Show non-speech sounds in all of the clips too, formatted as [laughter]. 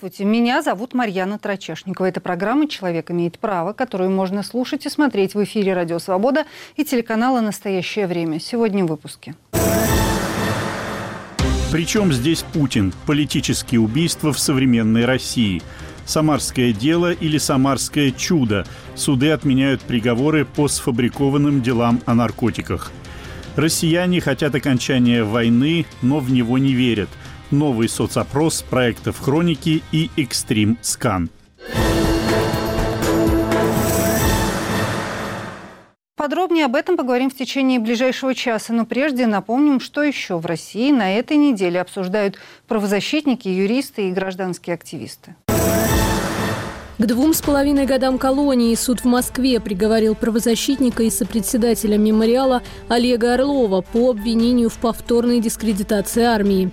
Здравствуйте, меня зовут Марьяна Трачешникова. Это программа «Человек имеет право», которую можно слушать и смотреть в эфире «Радио Свобода» и телеканала «Настоящее время». Сегодня в выпуске. Причем здесь Путин? Политические убийства в современной России. Самарское дело или самарское чудо. Суды отменяют приговоры по сфабрикованным делам о наркотиках. Россияне хотят окончания войны, но в него не верят – новый соцопрос проектов «Хроники» и «Экстрим Скан». Подробнее об этом поговорим в течение ближайшего часа. Но прежде напомним, что еще в России на этой неделе обсуждают правозащитники, юристы и гражданские активисты. К двум с половиной годам колонии суд в Москве приговорил правозащитника и сопредседателя мемориала Олега Орлова по обвинению в повторной дискредитации армии.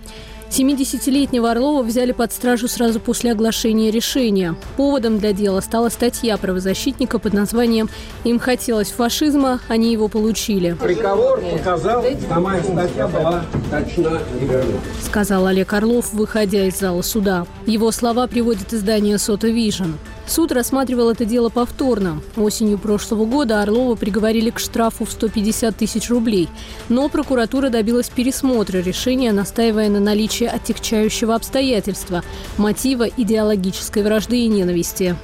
70-летнего Орлова взяли под стражу сразу после оглашения решения. Поводом для дела стала статья правозащитника под названием «Им хотелось фашизма, они его получили». Приговор показал, моя статья была точна и верна. Сказал Олег Орлов, выходя из зала суда. Его слова приводит издание «Sota Vision». Суд рассматривал это дело повторно. Осенью прошлого года Орлова приговорили к штрафу в 150 тысяч рублей. Но прокуратура добилась пересмотра решения, настаивая на наличии отягчающего обстоятельства – мотива идеологической вражды и ненависти.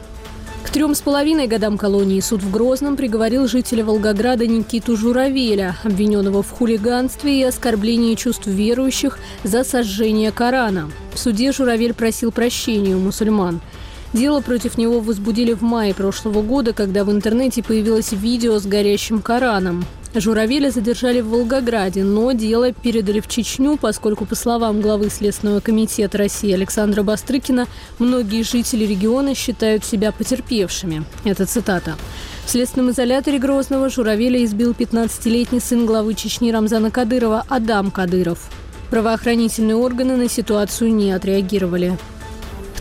К трем с половиной годам колонии суд в Грозном приговорил жителя Волгограда Никиту Журавеля, обвиненного в хулиганстве и оскорблении чувств верующих за сожжение Корана. В суде Журавель просил прощения у мусульман – Дело против него возбудили в мае прошлого года, когда в интернете появилось видео с горящим Кораном. Журавеля задержали в Волгограде, но дело передали в Чечню, поскольку, по словам главы Следственного комитета России Александра Бастрыкина, многие жители региона считают себя потерпевшими. Это цитата. В следственном изоляторе Грозного Журавеля избил 15-летний сын главы Чечни Рамзана Кадырова Адам Кадыров. Правоохранительные органы на ситуацию не отреагировали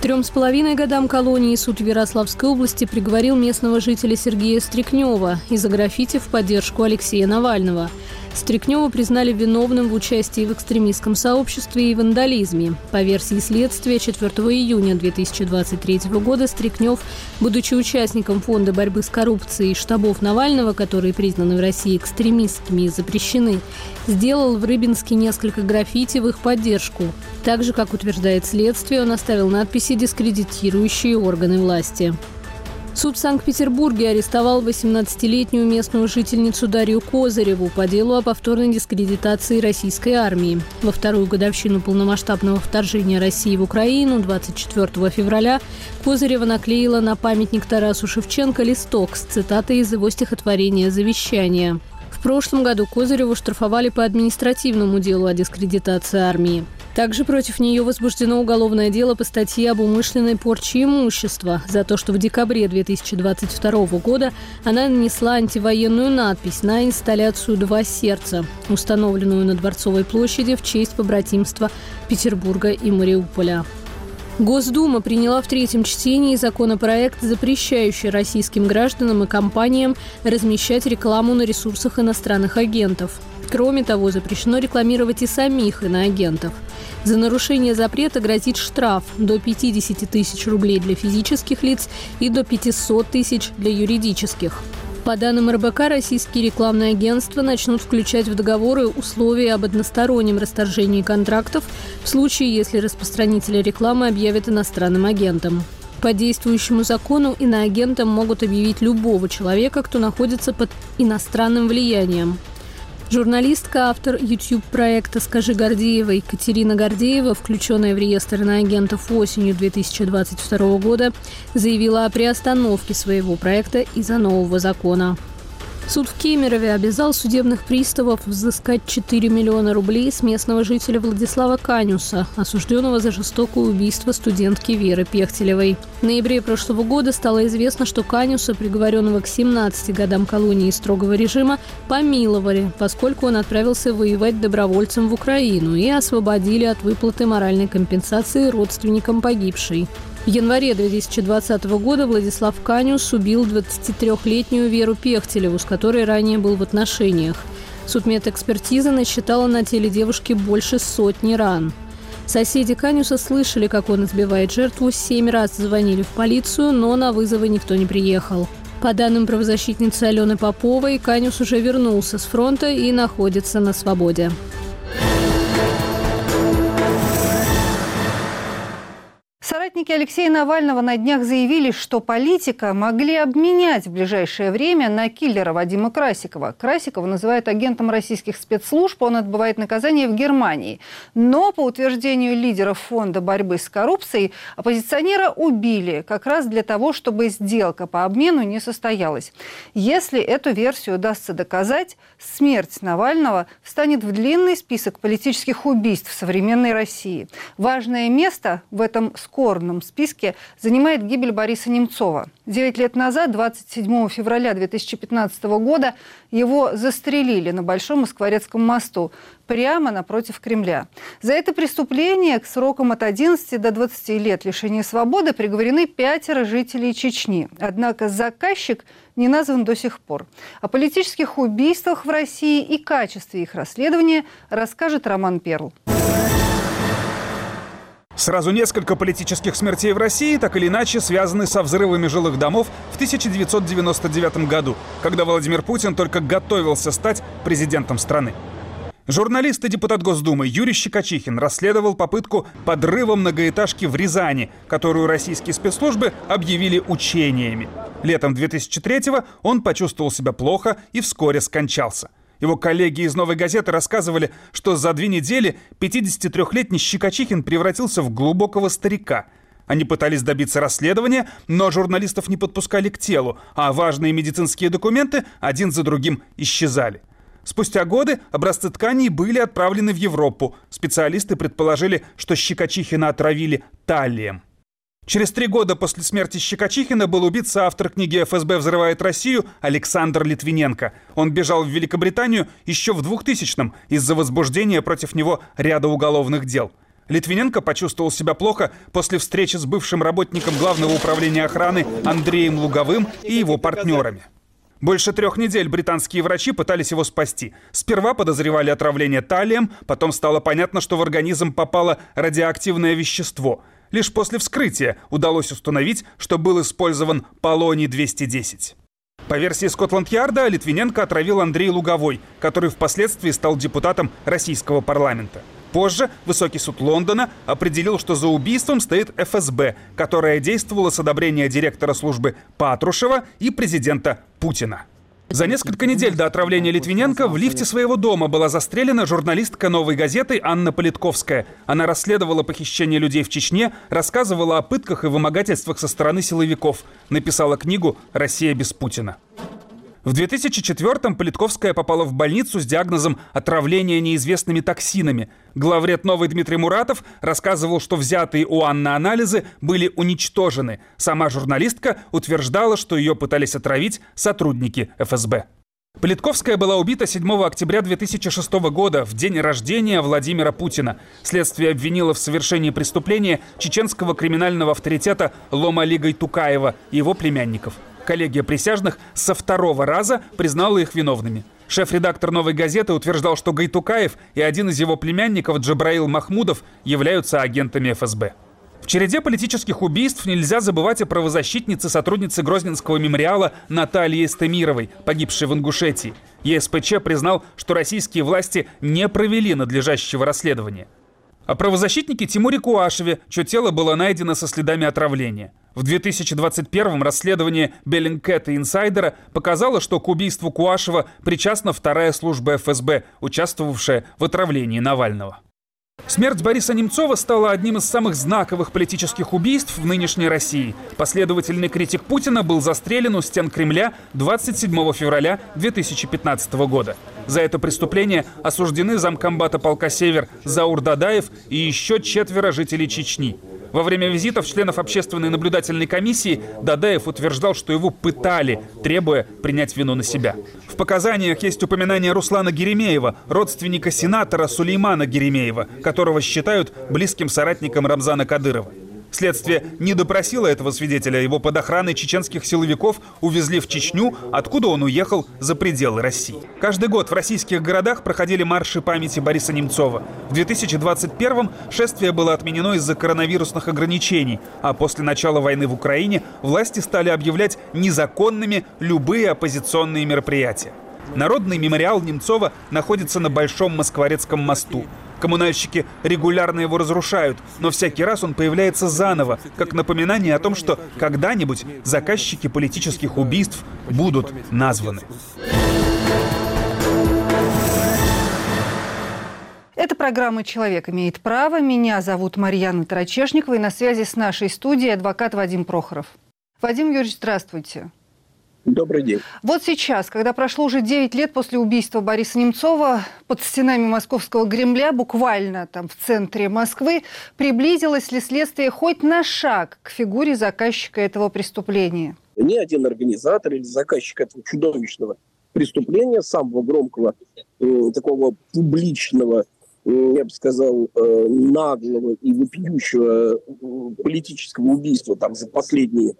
трем с половиной годам колонии суд Ярославской области приговорил местного жителя Сергея Стрекнева из-за граффити в поддержку Алексея Навального – Стрекнева признали виновным в участии в экстремистском сообществе и вандализме. По версии следствия, 4 июня 2023 года Стрекнев, будучи участником Фонда борьбы с коррупцией штабов Навального, которые признаны в России экстремистскими и запрещены, сделал в Рыбинске несколько граффити в их поддержку. Так же, как утверждает следствие, он оставил надписи, дискредитирующие органы власти. Суд в Санкт-Петербурге арестовал 18-летнюю местную жительницу Дарью Козыреву по делу о повторной дискредитации российской армии. Во вторую годовщину полномасштабного вторжения России в Украину 24 февраля Козырева наклеила на памятник Тарасу Шевченко листок с цитатой из его стихотворения «Завещание». В прошлом году Козыреву штрафовали по административному делу о дискредитации армии. Также против нее возбуждено уголовное дело по статье об умышленной порче имущества за то, что в декабре 2022 года она нанесла антивоенную надпись на инсталляцию «Два сердца», установленную на Дворцовой площади в честь побратимства Петербурга и Мариуполя. Госдума приняла в третьем чтении законопроект, запрещающий российским гражданам и компаниям размещать рекламу на ресурсах иностранных агентов. Кроме того, запрещено рекламировать и самих иноагентов. За нарушение запрета грозит штраф до 50 тысяч рублей для физических лиц и до 500 тысяч для юридических. По данным РБК, российские рекламные агентства начнут включать в договоры условия об одностороннем расторжении контрактов в случае, если распространители рекламы объявят иностранным агентом. По действующему закону иноагентом могут объявить любого человека, кто находится под иностранным влиянием. Журналистка, автор YouTube-проекта «Скажи Гордеева» Екатерина Гордеева, включенная в реестр иноагентов осенью 2022 года, заявила о приостановке своего проекта из-за нового закона. Суд в Кемерове обязал судебных приставов взыскать 4 миллиона рублей с местного жителя Владислава Канюса, осужденного за жестокое убийство студентки Веры Пехтелевой. В ноябре прошлого года стало известно, что Канюса, приговоренного к 17 годам колонии строгого режима, помиловали, поскольку он отправился воевать добровольцем в Украину и освободили от выплаты моральной компенсации родственникам погибшей. В январе 2020 года Владислав Канюс убил 23-летнюю Веру Пехтелеву, с которой ранее был в отношениях. Судмедэкспертиза насчитала на теле девушки больше сотни ран. Соседи Канюса слышали, как он избивает жертву, семь раз звонили в полицию, но на вызовы никто не приехал. По данным правозащитницы Алены Поповой, Канюс уже вернулся с фронта и находится на свободе. Соратники Алексея Навального на днях заявили, что политика могли обменять в ближайшее время на киллера Вадима Красикова. Красикова называют агентом российских спецслужб, он отбывает наказание в Германии. Но, по утверждению лидеров фонда борьбы с коррупцией, оппозиционера убили как раз для того, чтобы сделка по обмену не состоялась. Если эту версию удастся доказать, смерть Навального встанет в длинный список политических убийств современной России. Важное место в этом скором черном списке занимает гибель Бориса Немцова. Девять лет назад, 27 февраля 2015 года, его застрелили на Большом Москворецком мосту, прямо напротив Кремля. За это преступление к срокам от 11 до 20 лет лишения свободы приговорены пятеро жителей Чечни. Однако заказчик не назван до сих пор. О политических убийствах в России и качестве их расследования расскажет Роман Перл. Сразу несколько политических смертей в России так или иначе связаны со взрывами жилых домов в 1999 году, когда Владимир Путин только готовился стать президентом страны. Журналист и депутат Госдумы Юрий Щекочихин расследовал попытку подрыва многоэтажки в Рязани, которую российские спецслужбы объявили учениями. Летом 2003-го он почувствовал себя плохо и вскоре скончался – его коллеги из «Новой газеты» рассказывали, что за две недели 53-летний Щекочихин превратился в глубокого старика. Они пытались добиться расследования, но журналистов не подпускали к телу, а важные медицинские документы один за другим исчезали. Спустя годы образцы тканей были отправлены в Европу. Специалисты предположили, что Щекочихина отравили талием. Через три года после смерти Щекочихина был убит соавтор книги «ФСБ взрывает Россию» Александр Литвиненко. Он бежал в Великобританию еще в 2000-м из-за возбуждения против него ряда уголовных дел. Литвиненко почувствовал себя плохо после встречи с бывшим работником Главного управления охраны Андреем Луговым и его партнерами. Больше трех недель британские врачи пытались его спасти. Сперва подозревали отравление талием, потом стало понятно, что в организм попало радиоактивное вещество – Лишь после вскрытия удалось установить, что был использован полоний-210. По версии Скотланд-Ярда, Литвиненко отравил Андрей Луговой, который впоследствии стал депутатом российского парламента. Позже Высокий суд Лондона определил, что за убийством стоит ФСБ, которая действовала с одобрения директора службы Патрушева и президента Путина. За несколько недель до отравления Литвиненко в лифте своего дома была застрелена журналистка «Новой газеты» Анна Политковская. Она расследовала похищение людей в Чечне, рассказывала о пытках и вымогательствах со стороны силовиков. Написала книгу «Россия без Путина». В 2004-м Политковская попала в больницу с диагнозом отравления неизвестными токсинами. Главред Новый Дмитрий Муратов рассказывал, что взятые у Анны анализы были уничтожены. Сама журналистка утверждала, что ее пытались отравить сотрудники ФСБ. Политковская была убита 7 октября 2006 года, в день рождения Владимира Путина. Следствие обвинило в совершении преступления чеченского криминального авторитета Лома Лигой Тукаева и его племянников – Коллегия присяжных со второго раза признала их виновными. Шеф-редактор «Новой газеты» утверждал, что Гайтукаев и один из его племянников Джабраил Махмудов являются агентами ФСБ. В череде политических убийств нельзя забывать о правозащитнице сотруднице Грозненского мемориала Наталье Эстемировой, погибшей в Ингушетии. ЕСПЧ признал, что российские власти не провели надлежащего расследования. О правозащитнике Тимуре Куашеве, чье тело было найдено со следами отравления. В 2021-м расследование Беллингкэт и Инсайдера показало, что к убийству Куашева причастна вторая служба ФСБ, участвовавшая в отравлении Навального. Смерть Бориса Немцова стала одним из самых знаковых политических убийств в нынешней России. Последовательный критик Путина был застрелен у стен Кремля 27 февраля 2015 года. За это преступление осуждены замкомбата полка «Север» Заур Дадаев и еще четверо жителей Чечни. Во время визитов членов общественной наблюдательной комиссии Дадаев утверждал, что его пытали, требуя принять вину на себя. В показаниях есть упоминание Руслана Геремеева, родственника сенатора Сулеймана Геремеева, которого считают близким соратником Рамзана Кадырова. Следствие не допросило этого свидетеля. Его под охраной чеченских силовиков увезли в Чечню, откуда он уехал за пределы России. Каждый год в российских городах проходили марши памяти Бориса Немцова. В 2021-м шествие было отменено из-за коронавирусных ограничений, а после начала войны в Украине власти стали объявлять незаконными любые оппозиционные мероприятия. Народный мемориал Немцова находится на Большом Москворецком мосту. Коммунальщики регулярно его разрушают, но всякий раз он появляется заново, как напоминание о том, что когда-нибудь заказчики политических убийств будут названы. Это программа «Человек имеет право». Меня зовут Марьяна Тарачешникова, и на связи с нашей студией адвокат Вадим Прохоров. Вадим Юрьевич, здравствуйте. Добрый день. Вот сейчас, когда прошло уже 9 лет после убийства Бориса Немцова, под стенами московского Кремля, буквально там в центре Москвы, приблизилось ли следствие хоть на шаг к фигуре заказчика этого преступления? Ни один организатор или заказчик этого чудовищного преступления, самого громкого, э, такого публичного, э, я бы сказал, э, наглого и вопиющего э, политического убийства там за последние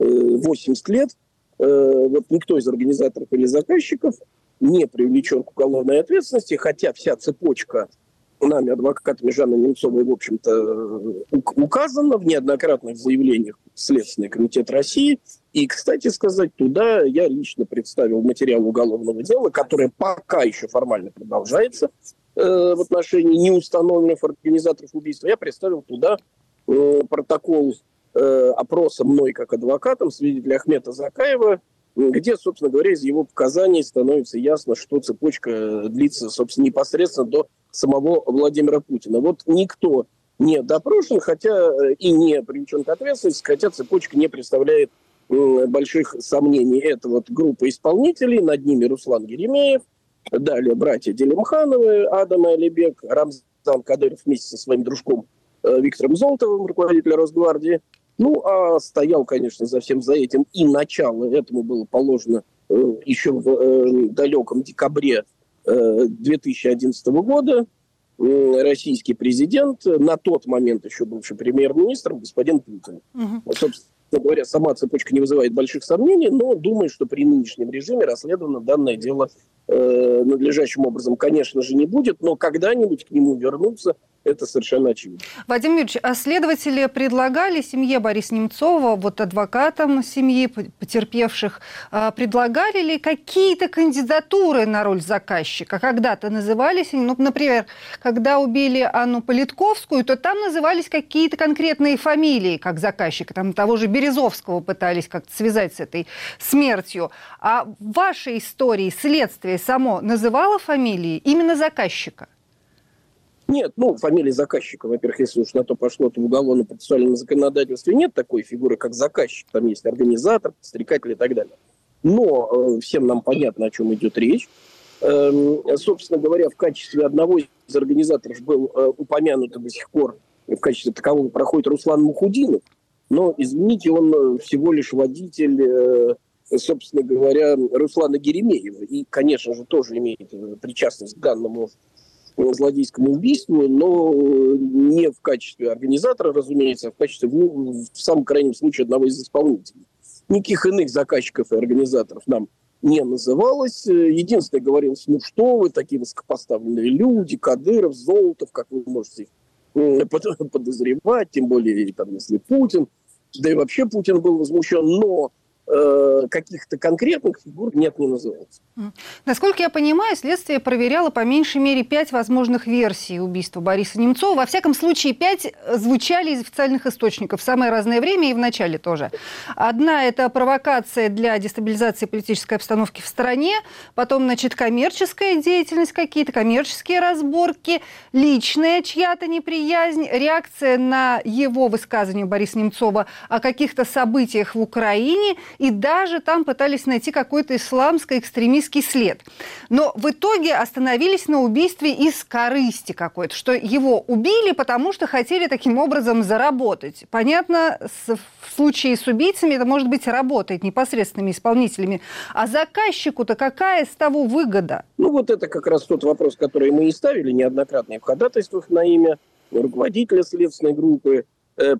э, 80 лет – Э, вот никто из организаторов или заказчиков не привлечен к уголовной ответственности, хотя вся цепочка нами, адвокатами Жанны Немцовой, в общем-то, указана в неоднократных заявлениях Следственный комитет России. И, кстати сказать, туда я лично представил материал уголовного дела, которое пока еще формально продолжается э, в отношении неустановленных организаторов убийства. Я представил туда э, протокол Э, опроса мной как адвокатом свидетеля Ахмета Закаева, где, собственно говоря, из его показаний становится ясно, что цепочка длится, собственно, непосредственно до самого Владимира Путина. Вот никто не допрошен, хотя э, и не привлечен к ответственности, хотя цепочка не представляет больших сомнений. Это вот группа исполнителей, над ними Руслан Геремеев, далее братья Делимхановы, Адам Алибек, Рамзан Кадыров вместе со своим дружком э, Виктором Золотовым, руководителем Росгвардии, ну, а стоял, конечно, за всем за этим и начало этому было положено э, еще в э, далеком декабре э, 2011 года. Э, российский президент, на тот момент еще бывший премьер-министр, господин Путин. Угу. Собственно говоря, сама цепочка не вызывает больших сомнений, но думаю, что при нынешнем режиме расследовано данное дело э, надлежащим образом, конечно же, не будет, но когда-нибудь к нему вернуться это совершенно очевидно. Вадим Юрьевич, а следователи предлагали семье Бориса Немцова, вот адвокатам семьи потерпевших, а, предлагали ли какие-то кандидатуры на роль заказчика? Когда-то назывались ну, например, когда убили Анну Политковскую, то там назывались какие-то конкретные фамилии, как заказчика. Там того же Березовского пытались как-то связать с этой смертью. А в вашей истории следствие само называло фамилии именно заказчика? Нет, ну, фамилии заказчика, во-первых, если уж на то пошло, то в уголовно-процессуальном законодательстве нет такой фигуры, как заказчик. Там есть организатор, подстрекатель и так далее. Но э, всем нам понятно, о чем идет речь. Э, собственно говоря, в качестве одного из организаторов был э, упомянут до сих пор в качестве такового проходит Руслан Мухудинов. Но, извините, он э, всего лишь водитель, э, собственно говоря, Руслана Геремеева. И, конечно же, тоже имеет э, причастность к данному злодейскому убийству, но не в качестве организатора, разумеется, а в качестве, ну, в самом крайнем случае, одного из исполнителей. Никаких иных заказчиков и организаторов нам не называлось. Единственное, говорилось, ну что вы, такие высокопоставленные люди, Кадыров, Золотов, как вы можете их [laughs] подозревать, тем более, там, если Путин, да и вообще Путин был возмущен, но Э, каких-то конкретных фигур нет, не называется. Насколько я понимаю, следствие проверяло по меньшей мере пять возможных версий убийства Бориса Немцова. Во всяком случае, пять звучали из официальных источников в самое разное время и в начале тоже. Одна – это провокация для дестабилизации политической обстановки в стране, потом, значит, коммерческая деятельность какие-то, коммерческие разборки, личная чья-то неприязнь, реакция на его высказывание Бориса Немцова о каких-то событиях в Украине – и даже там пытались найти какой-то исламско-экстремистский след. Но в итоге остановились на убийстве из корысти какой-то, что его убили, потому что хотели таким образом заработать. Понятно, в случае с убийцами это может быть работает непосредственными исполнителями. А заказчику-то какая с того выгода? Ну вот это как раз тот вопрос, который мы и ставили неоднократно и в ходатайствах на имя руководителя следственной группы,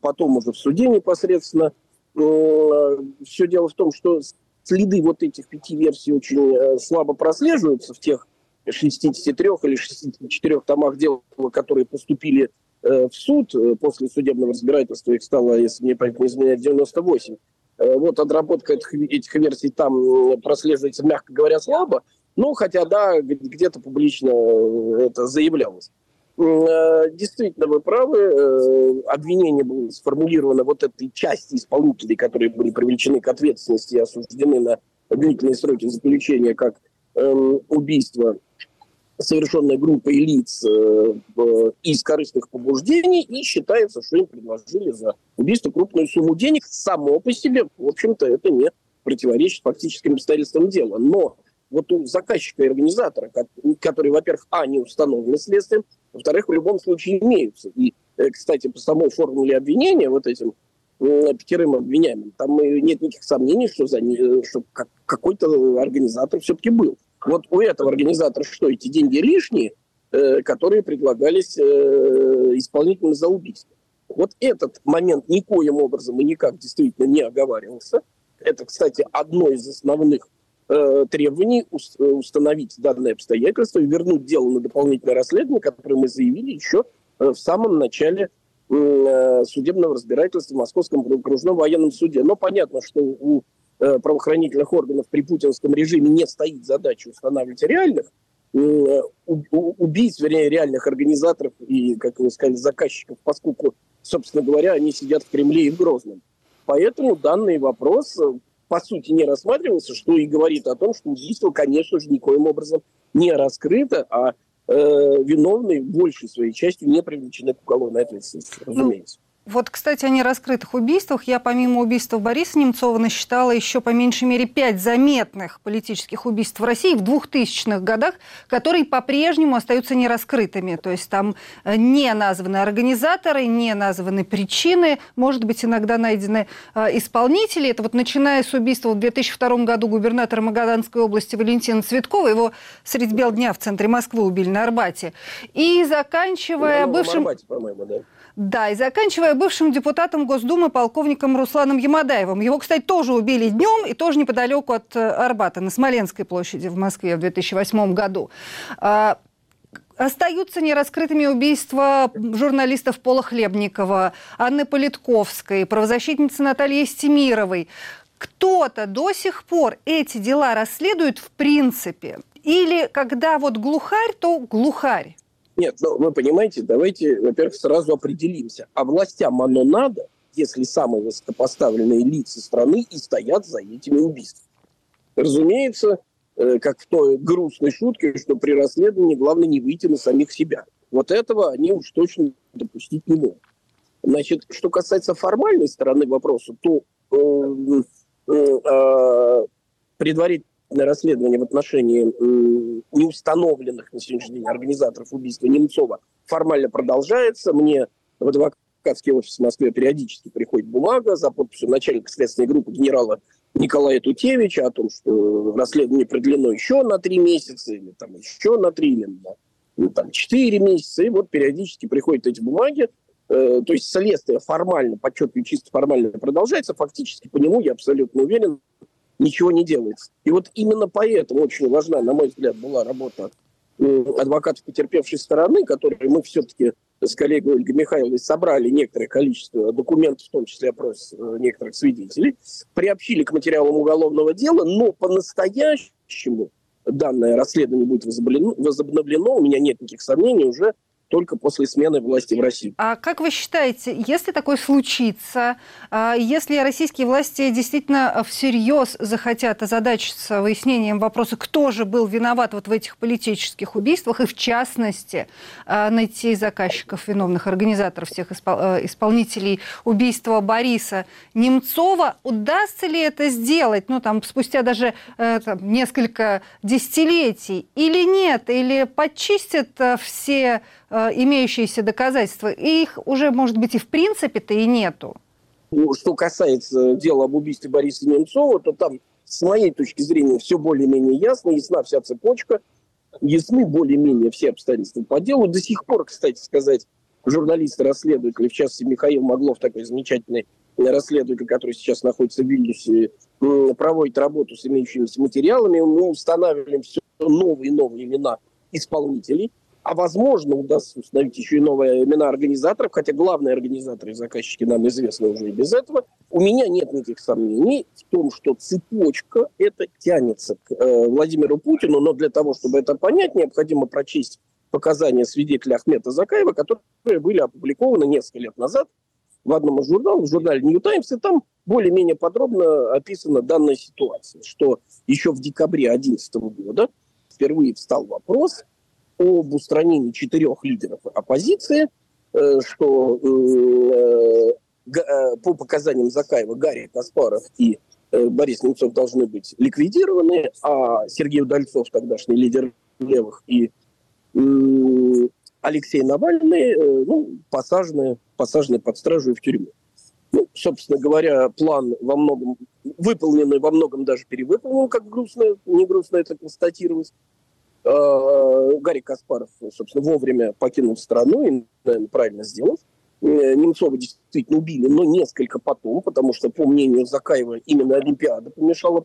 потом уже в суде непосредственно. Все дело в том, что следы вот этих пяти версий очень слабо прослеживаются в тех 63 или 64 томах дел, которые поступили в суд после судебного разбирательства. Их стало, если мне память не изменяет, 98. Вот отработка этих, этих версий там прослеживается, мягко говоря, слабо. Ну, хотя, да, где-то публично это заявлялось. Э, действительно, вы правы. Э, обвинение было сформулировано вот этой части исполнителей, которые были привлечены к ответственности и осуждены на длительные сроки заключения как эм, убийство, совершенное группой лиц э, из корыстных побуждений, и считается, что им предложили за убийство крупную сумму денег. Само по себе, в общем-то, это не противоречит фактическим обстоятельствам дела. Но вот у заказчика и организатора, которые, во-первых, а, не установлены следствием, во-вторых, в любом случае имеются. И, э, кстати, по самой формуле обвинения, вот этим пятерым обвиняемым, там нет никаких сомнений, что, за, что какой-то организатор все-таки был. Вот у этого организатора что, эти деньги лишние, э, которые предлагались э, исполнителям за убийство? Вот этот момент никоим образом и никак действительно не оговаривался. Это, кстати, одно из основных э, требований э, установить данное обстоятельство и вернуть дело на дополнительное расследование, которое мы заявили еще э, в самом начале судебного разбирательства в Московском окружном военном суде. Но понятно, что у правоохранительных органов при путинском режиме не стоит задача устанавливать реальных убийц, вернее, реальных организаторов и, как вы сказали, заказчиков, поскольку, собственно говоря, они сидят в Кремле и в Грозном. Поэтому данный вопрос по сути, не рассматривался, что и говорит о том, что убийство, конечно же, никоим образом не раскрыто, а э, виновные большей своей частью не привлечены к уголовной ответственности, ну, разумеется. Вот, кстати, о нераскрытых убийствах. Я помимо убийства Бориса Немцова насчитала еще по меньшей мере пять заметных политических убийств в России в 2000-х годах, которые по-прежнему остаются нераскрытыми. То есть там э, не названы организаторы, не названы причины, может быть, иногда найдены э, исполнители. Это вот начиная с убийства в 2002 году губернатора Магаданской области Валентина Цветкова, его средь бел дня в центре Москвы убили на Арбате, и заканчивая ну, бывшим... Арбате, по-моему, да. Да, и заканчивая бывшим депутатом Госдумы полковником Русланом Ямадаевым. Его, кстати, тоже убили днем и тоже неподалеку от э, Арбата, на Смоленской площади в Москве в 2008 году. А, остаются нераскрытыми убийства журналистов Пола Хлебникова, Анны Политковской, правозащитницы Натальи Стемировой. Кто-то до сих пор эти дела расследует в принципе? Или когда вот глухарь, то глухарь? Нет, ну вы понимаете, давайте, во-первых, сразу определимся. А властям оно надо, если самые высокопоставленные лица страны и стоят за этими убийствами. Разумеется, э, как в той грустной шутке, что при расследовании главное не выйти на самих себя. Вот этого они уж точно допустить не могут. Значит, что касается формальной стороны вопроса, то э, э, э, предварительно расследование в отношении неустановленных на сегодняшний день организаторов убийства Немцова формально продолжается. Мне в адвокатский офис в Москве периодически приходит бумага за подписью начальника следственной группы генерала Николая Тутевича о том, что расследование продлено еще на три месяца, или там еще на три, или на ну, там, четыре месяца. И вот периодически приходят эти бумаги. Э, то есть следствие формально, подчеркиваю, чисто формально продолжается. Фактически по нему, я абсолютно уверен, ничего не делается. И вот именно поэтому очень важна, на мой взгляд, была работа адвокатов потерпевшей стороны, которые мы все-таки с коллегой Ольгой Михайловой собрали некоторое количество документов, в том числе опрос э, некоторых свидетелей, приобщили к материалам уголовного дела, но по-настоящему данное расследование будет возобновлено, возобновлено, у меня нет никаких сомнений, уже только после смены власти в России. А как вы считаете, если такое случится, а, если российские власти действительно всерьез захотят озадачиться выяснением вопроса, кто же был виноват вот в этих политических убийствах, и в частности а, найти заказчиков, виновных организаторов, всех а, исполнителей убийства Бориса Немцова, удастся ли это сделать, ну там спустя даже э, там, несколько десятилетий, или нет, или подчистят э, все Э, имеющиеся доказательства, и их уже, может быть, и в принципе-то и нету. Ну, что касается дела об убийстве Бориса Немцова, то там, с моей точки зрения, все более-менее ясно, ясна вся цепочка, ясны более-менее все обстоятельства по делу. До сих пор, кстати сказать, журналисты-расследователи, в частности Михаил Маглов, такой замечательный расследователь, который сейчас находится в Вильнюсе, проводит работу с имеющимися материалами. Мы устанавливаем все новые и новые имена исполнителей – а возможно удастся установить еще и новые имена организаторов, хотя главные организаторы и заказчики нам известны уже и без этого. У меня нет никаких сомнений в том, что цепочка это тянется к э, Владимиру Путину, но для того, чтобы это понять, необходимо прочесть показания свидетеля Ахмета Закаева, которые были опубликованы несколько лет назад в одном из журналов, в журнале New Times, и там более-менее подробно описана данная ситуация, что еще в декабре 2011 года впервые встал вопрос – об устранении четырех лидеров оппозиции, э, что э, э, по показаниям Закаева Гарри Каспаров и Борис Немцов должны быть ликвидированы, а Сергей Удальцов, тогдашний лидер левых, и Алексей Навальный ну, посажены, посажены под стражу и в тюрьму. Ну, собственно говоря, план во многом выполненный, во многом даже перевыполнен, как грустно, не грустно это констатировать. Э, Гарри Каспаров, собственно, вовремя покинул страну и, наверное, правильно сделал. Э, Немцова действительно убили, но несколько потом, потому что, по мнению Закаева, именно Олимпиада помешала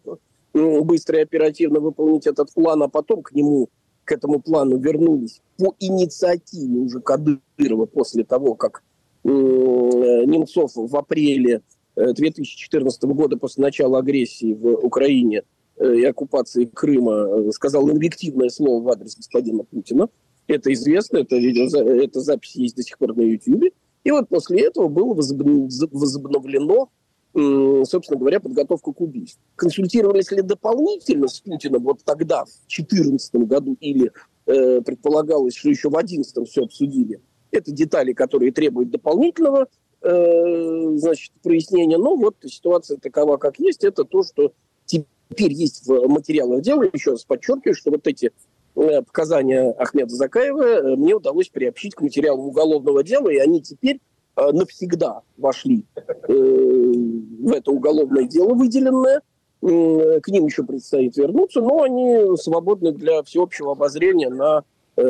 быстро и оперативно выполнить этот план, а потом к нему, к этому плану вернулись по инициативе уже Кадырова после того, как Немцов в апреле 2014 э, года после начала агрессии в Украине Э, и оккупации Крыма э, сказал инвективное слово в адрес господина Путина. Это известно, это, видео, это запись есть до сих пор на YouTube. И вот после этого было возобновлено, собственно говоря, подготовка к убийству. Консультировались ли дополнительно с Путиным вот тогда, в 2014 году, или э, предполагалось, что еще в 2011 все обсудили? Это детали, которые требуют дополнительного э, значит, прояснения. Но вот ситуация такова, как есть. Это то, что теперь есть в материалах дела, еще раз подчеркиваю, что вот эти э, показания Ахмеда Закаева э, мне удалось приобщить к материалу уголовного дела, и они теперь э, навсегда вошли в это уголовное дело выделенное. К ним еще предстоит вернуться, но они свободны для всеобщего обозрения на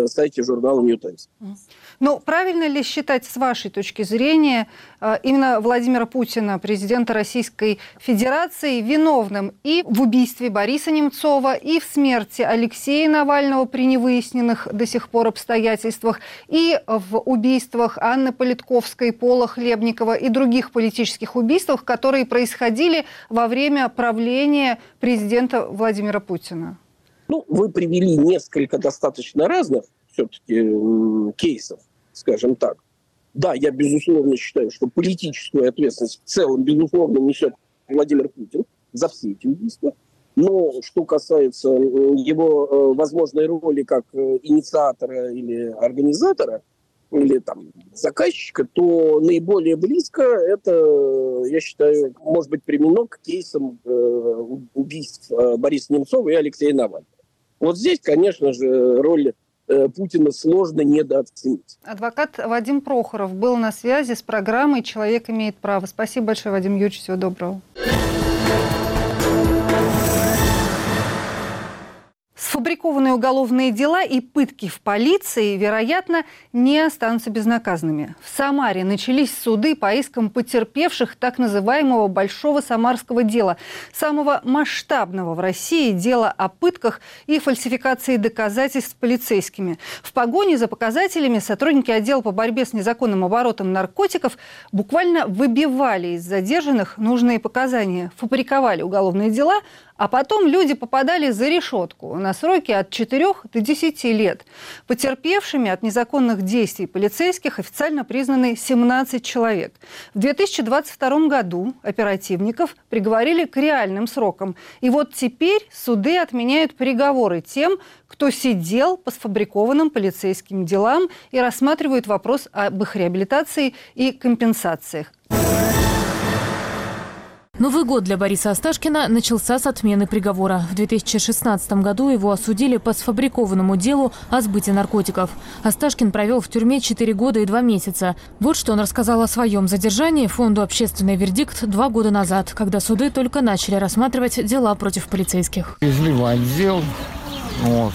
сайте журнала New Times. Ну, правильно ли считать, с вашей точки зрения, э, именно Владимира Путина, президента Российской Федерации, виновным и в убийстве Бориса Немцова, и в смерти Алексея Навального при невыясненных до сих пор обстоятельствах, и в убийствах Анны Политковской, Пола Хлебникова и других политических убийствах, которые происходили во время правления президента Владимира Путина? Ну, вы привели несколько достаточно разных все-таки кейсов скажем так. Да, я безусловно считаю, что политическую ответственность в целом, безусловно, несет Владимир Путин за все эти убийства. Но что касается его э, возможной роли как э, инициатора или организатора, или там заказчика, то наиболее близко это, я считаю, может быть применено к кейсам э, убийств Бориса Немцова и Алексея Навального. Вот здесь, конечно же, роль Э, Путина сложно недооценить. Адвокат Вадим Прохоров был на связи с программой «Человек имеет право». Спасибо большое, Вадим Юрьевич. Всего доброго. Сфабрикованные уголовные дела и пытки в полиции, вероятно, не останутся безнаказанными. В Самаре начались суды по искам потерпевших так называемого «большого самарского дела», самого масштабного в России дела о пытках и фальсификации доказательств полицейскими. В погоне за показателями сотрудники отдела по борьбе с незаконным оборотом наркотиков буквально выбивали из задержанных нужные показания, фабриковали уголовные дела, а потом люди попадали за решетку на сроки от 4 до 10 лет. Потерпевшими от незаконных действий полицейских официально признаны 17 человек. В 2022 году оперативников приговорили к реальным срокам. И вот теперь суды отменяют приговоры тем, кто сидел по сфабрикованным полицейским делам и рассматривают вопрос об их реабилитации и компенсациях. Новый год для Бориса Асташкина начался с отмены приговора. В 2016 году его осудили по сфабрикованному делу о сбыте наркотиков. Асташкин провел в тюрьме 4 года и 2 месяца. Вот что он рассказал о своем задержании фонду «Общественный вердикт» два года назад, когда суды только начали рассматривать дела против полицейских. Везли в отдел. Вот.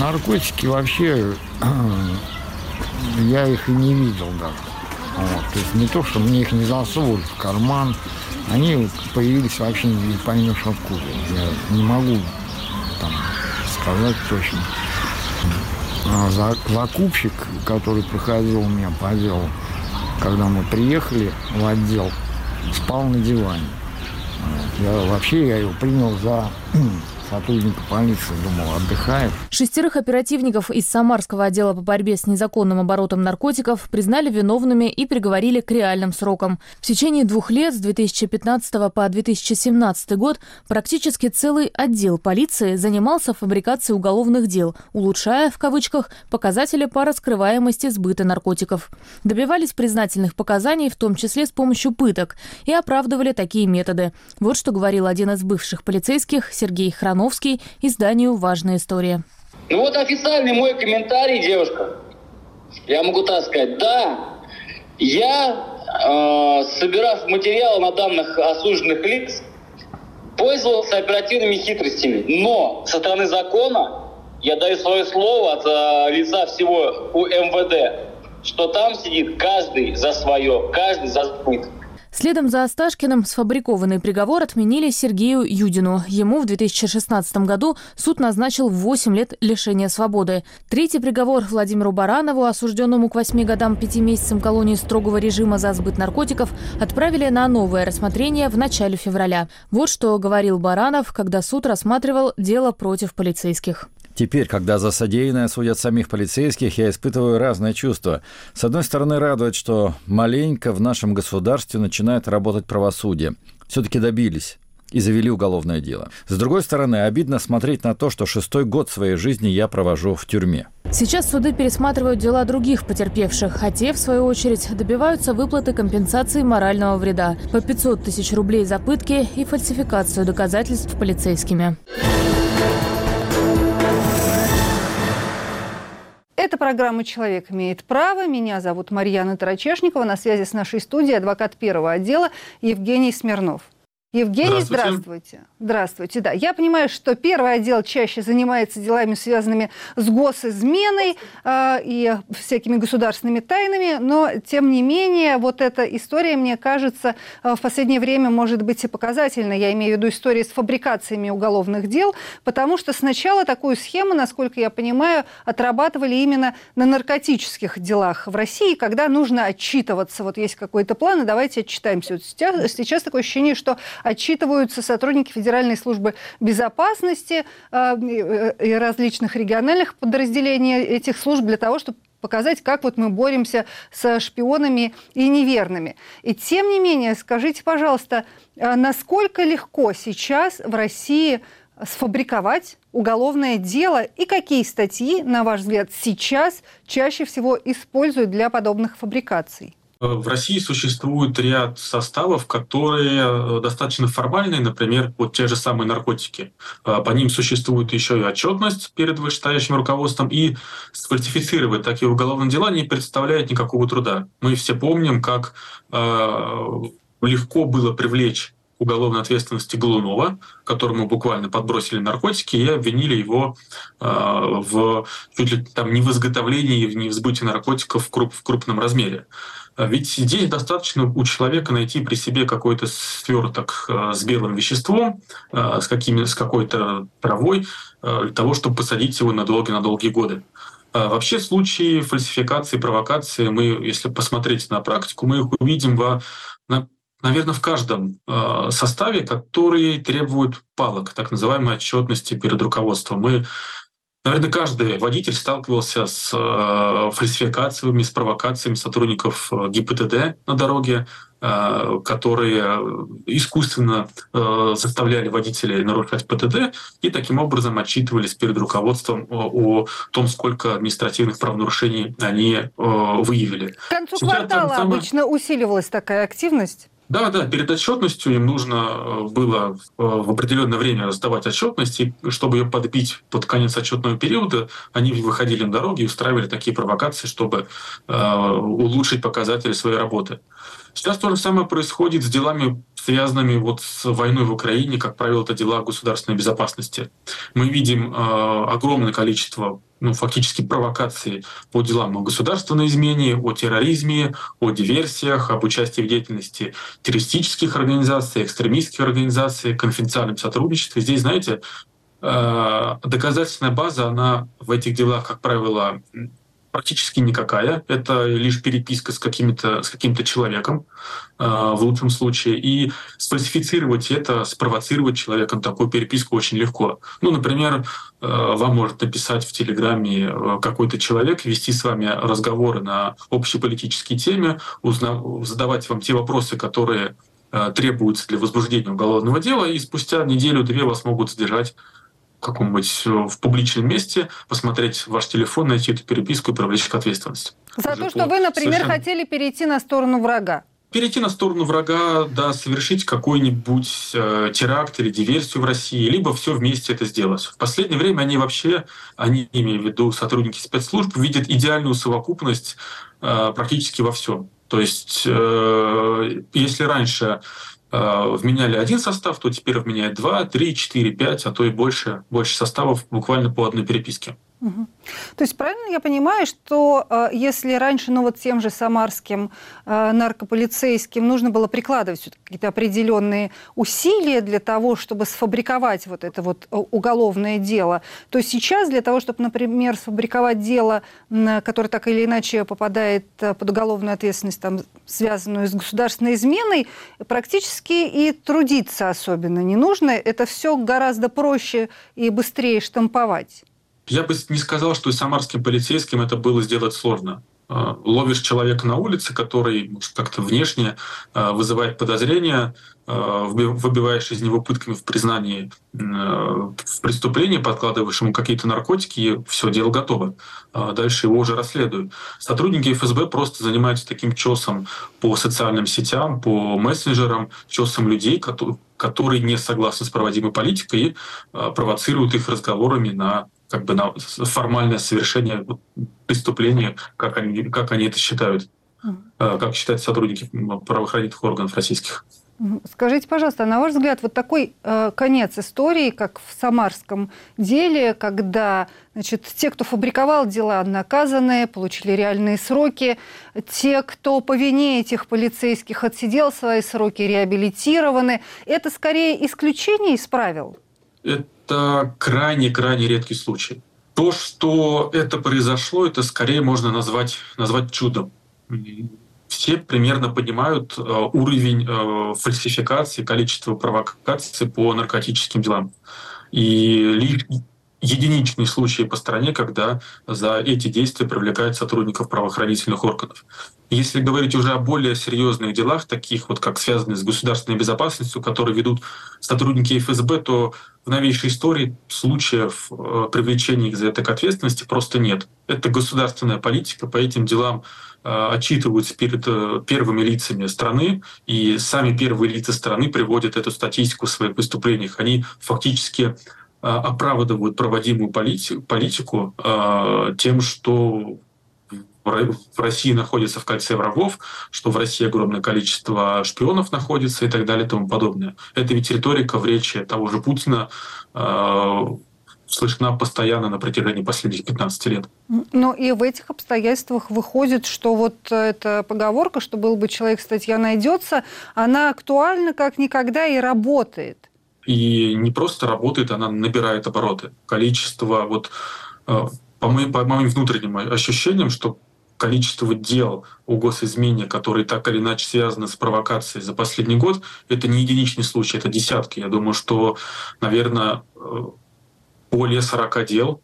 Наркотики вообще [clears throat] я их и не видел даже. Вот. То есть не то, что мне их не засовывали в карман, они появились вообще не поймешь откуда. Я не могу там сказать точно. А закупщик, который проходил меня по делу, когда мы приехали в отдел, спал на диване. Я, вообще я его принял за [clears throat] сотрудника полиции, думал, отдыхает. Шестерых оперативников из Самарского отдела по борьбе с незаконным оборотом наркотиков признали виновными и приговорили к реальным срокам. В течение двух лет, с 2015 по 2017 год, практически целый отдел полиции занимался фабрикацией уголовных дел, улучшая, в кавычках, показатели по раскрываемости сбыта наркотиков. Добивались признательных показаний, в том числе с помощью пыток, и оправдывали такие методы. Вот что говорил один из бывших полицейских Сергей Хранов Ивановский изданию «Важная история». Ну вот официальный мой комментарий, девушка. Я могу так сказать. Да, я, э, собирав материалы на данных осужденных лиц, пользовался оперативными хитростями. Но со стороны закона я даю свое слово от э, лица всего у МВД, что там сидит каждый за свое, каждый за сбыт. Следом за Осташкиным сфабрикованный приговор отменили Сергею Юдину. Ему в 2016 году суд назначил 8 лет лишения свободы. Третий приговор Владимиру Баранову, осужденному к 8 годам 5 месяцам колонии строгого режима за сбыт наркотиков, отправили на новое рассмотрение в начале февраля. Вот что говорил Баранов, когда суд рассматривал дело против полицейских. Теперь, когда за содеянное судят самих полицейских, я испытываю разные чувства. С одной стороны, радует, что маленько в нашем государстве начинает работать правосудие. Все-таки добились и завели уголовное дело. С другой стороны, обидно смотреть на то, что шестой год своей жизни я провожу в тюрьме. Сейчас суды пересматривают дела других потерпевших, те, в свою очередь, добиваются выплаты компенсации морального вреда по 500 тысяч рублей за пытки и фальсификацию доказательств полицейскими. Это программа «Человек имеет право». Меня зовут Марьяна Тарачешникова. На связи с нашей студией адвокат первого отдела Евгений Смирнов. Евгений, здравствуйте. здравствуйте. Здравствуйте, да. Я понимаю, что первый отдел чаще занимается делами, связанными с госизменой э, и всякими государственными тайнами, но, тем не менее, вот эта история, мне кажется, э, в последнее время может быть и показательна. Я имею в виду истории с фабрикациями уголовных дел, потому что сначала такую схему, насколько я понимаю, отрабатывали именно на наркотических делах в России, когда нужно отчитываться. Вот есть какой-то план, и давайте отчитаемся. Вот сейчас, сейчас такое ощущение, что отчитываются сотрудники Федеральной службы безопасности э, и различных региональных подразделений этих служб для того, чтобы показать, как вот мы боремся со шпионами и неверными. И тем не менее, скажите, пожалуйста, э, насколько легко сейчас в России сфабриковать уголовное дело и какие статьи, на ваш взгляд, сейчас чаще всего используют для подобных фабрикаций? В России существует ряд составов, которые э, достаточно формальные, например, вот те же самые наркотики. Э, по ним существует еще и отчетность перед вышестоящим руководством, и сфальсифицировать такие уголовные дела не представляет никакого труда. Мы все помним, как э, легко было привлечь уголовной ответственности Голунова, которому буквально подбросили наркотики и обвинили его э, в чуть ли там не в изготовлении, не в сбытии наркотиков в, круп, в крупном размере. А ведь здесь достаточно у человека найти при себе какой-то сверток э, с белым веществом, э, с, какими, с какой-то травой, э, для того, чтобы посадить его на долгие, на долгие годы. А вообще случаи фальсификации, провокации, мы, если посмотреть на практику, мы их увидим во, на, наверное, в каждом составе, который требует палок, так называемой отчетности перед руководством. Мы Наверное, каждый водитель сталкивался с э, фальсификациями, с провокациями сотрудников э, ГИБДД на дороге, э, которые искусственно заставляли водителей нарушать ПТД и таким образом отчитывались перед руководством о, том, сколько административных правонарушений они выявили. К концу Сейчас квартала самое... обычно усиливалась такая активность. Да, да, перед отчетностью им нужно э, было э, в определенное время сдавать отчетность, и чтобы ее подбить под конец отчетного периода, они выходили на дороги и устраивали такие провокации, чтобы э, улучшить показатели своей работы. Сейчас то же самое происходит с делами связанными вот с войной в Украине, как правило, это дела государственной безопасности. Мы видим э, огромное количество ну, фактически провокации по делам о государственной измене, о терроризме, о диверсиях, об участии в деятельности террористических организаций, экстремистских организаций, конфиденциальном сотрудничестве. Здесь, знаете, э, доказательственная база, она в этих делах, как правило, практически никакая. Это лишь переписка с, каким-то, с каким-то человеком э, в лучшем случае. И сфальсифицировать это, спровоцировать человеком такую переписку очень легко. Ну, например, э, вам может написать в Телеграме э, какой-то человек, вести с вами разговоры на общеполитические темы, узнав, задавать вам те вопросы, которые э, требуются для возбуждения уголовного дела, и спустя неделю-две вас могут задержать каком-нибудь э, в публичном месте, посмотреть ваш телефон, найти эту переписку и привлечь к ответственности. За то, что вы, например, совершенно... хотели перейти на сторону врага. Перейти на сторону врага, да, совершить какой-нибудь э, теракт или диверсию в России, либо все вместе это сделать. В последнее время они вообще, они, имею в виду сотрудники спецслужб, видят идеальную совокупность э, практически во всем. То есть, э, если раньше вменяли один состав, то теперь вменяют два, три, четыре, пять, а то и больше, больше составов буквально по одной переписке. Угу. То есть правильно я понимаю, что э, если раньше, ну вот тем же самарским э, наркополицейским нужно было прикладывать какие-то определенные усилия для того, чтобы сфабриковать вот это вот э, уголовное дело, то сейчас для того, чтобы, например, сфабриковать дело, э, которое так или иначе попадает э, под уголовную ответственность, там, связанную с государственной изменой, практически и трудиться особенно не нужно. Это все гораздо проще и быстрее штамповать. Я бы не сказал, что и самарским полицейским это было сделать сложно. А, ловишь человека на улице, который как-то внешне а, вызывает подозрения, а, выбиваешь из него пытками в признании в преступлении, подкладываешь ему какие-то наркотики, и все, дело готово. Дальше его уже расследуют. Сотрудники ФСБ просто занимаются таким чесом по социальным сетям, по мессенджерам, чесом людей, которые не согласны с проводимой политикой и провоцируют их разговорами на как бы на формальное совершение преступления, как они, как они это считают, mm. как считают сотрудники правоохранительных органов российских. Скажите, пожалуйста, на ваш взгляд, вот такой э, конец истории, как в Самарском деле, когда значит, те, кто фабриковал дела, наказаны, получили реальные сроки, те, кто по вине этих полицейских отсидел свои сроки, реабилитированы, это скорее исключение из правил? Это это крайне-крайне редкий случай. То, что это произошло, это скорее можно назвать, назвать чудом. Все примерно понимают э, уровень э, фальсификации, количество провокаций по наркотическим делам. И единичные случаи по стране, когда за эти действия привлекают сотрудников правоохранительных органов. Если говорить уже о более серьезных делах, таких вот как связанные с государственной безопасностью, которые ведут сотрудники ФСБ, то в новейшей истории случаев э, привлечения их за это к ответственности просто нет. Это государственная политика, по этим делам э, отчитываются перед э, первыми лицами страны, и сами первые лица страны приводят эту статистику в своих выступлениях. Они фактически оправдывают проводимую политику, политику тем, что в России находится в кольце врагов, что в России огромное количество шпионов находится и так далее и тому подобное. Это ведь риторика в речи того же Путина э, слышна постоянно на протяжении последних 15 лет. Но и в этих обстоятельствах выходит, что вот эта поговорка, что был бы человек, статья найдется, она актуальна как никогда и работает. И не просто работает, она набирает обороты. Количество вот э, по моим, по моим внутренним ощущениям, что количество дел о госизмене, которые так или иначе связаны с провокацией за последний год, это не единичный случай, это десятки. Я думаю, что, наверное, э, более 40 дел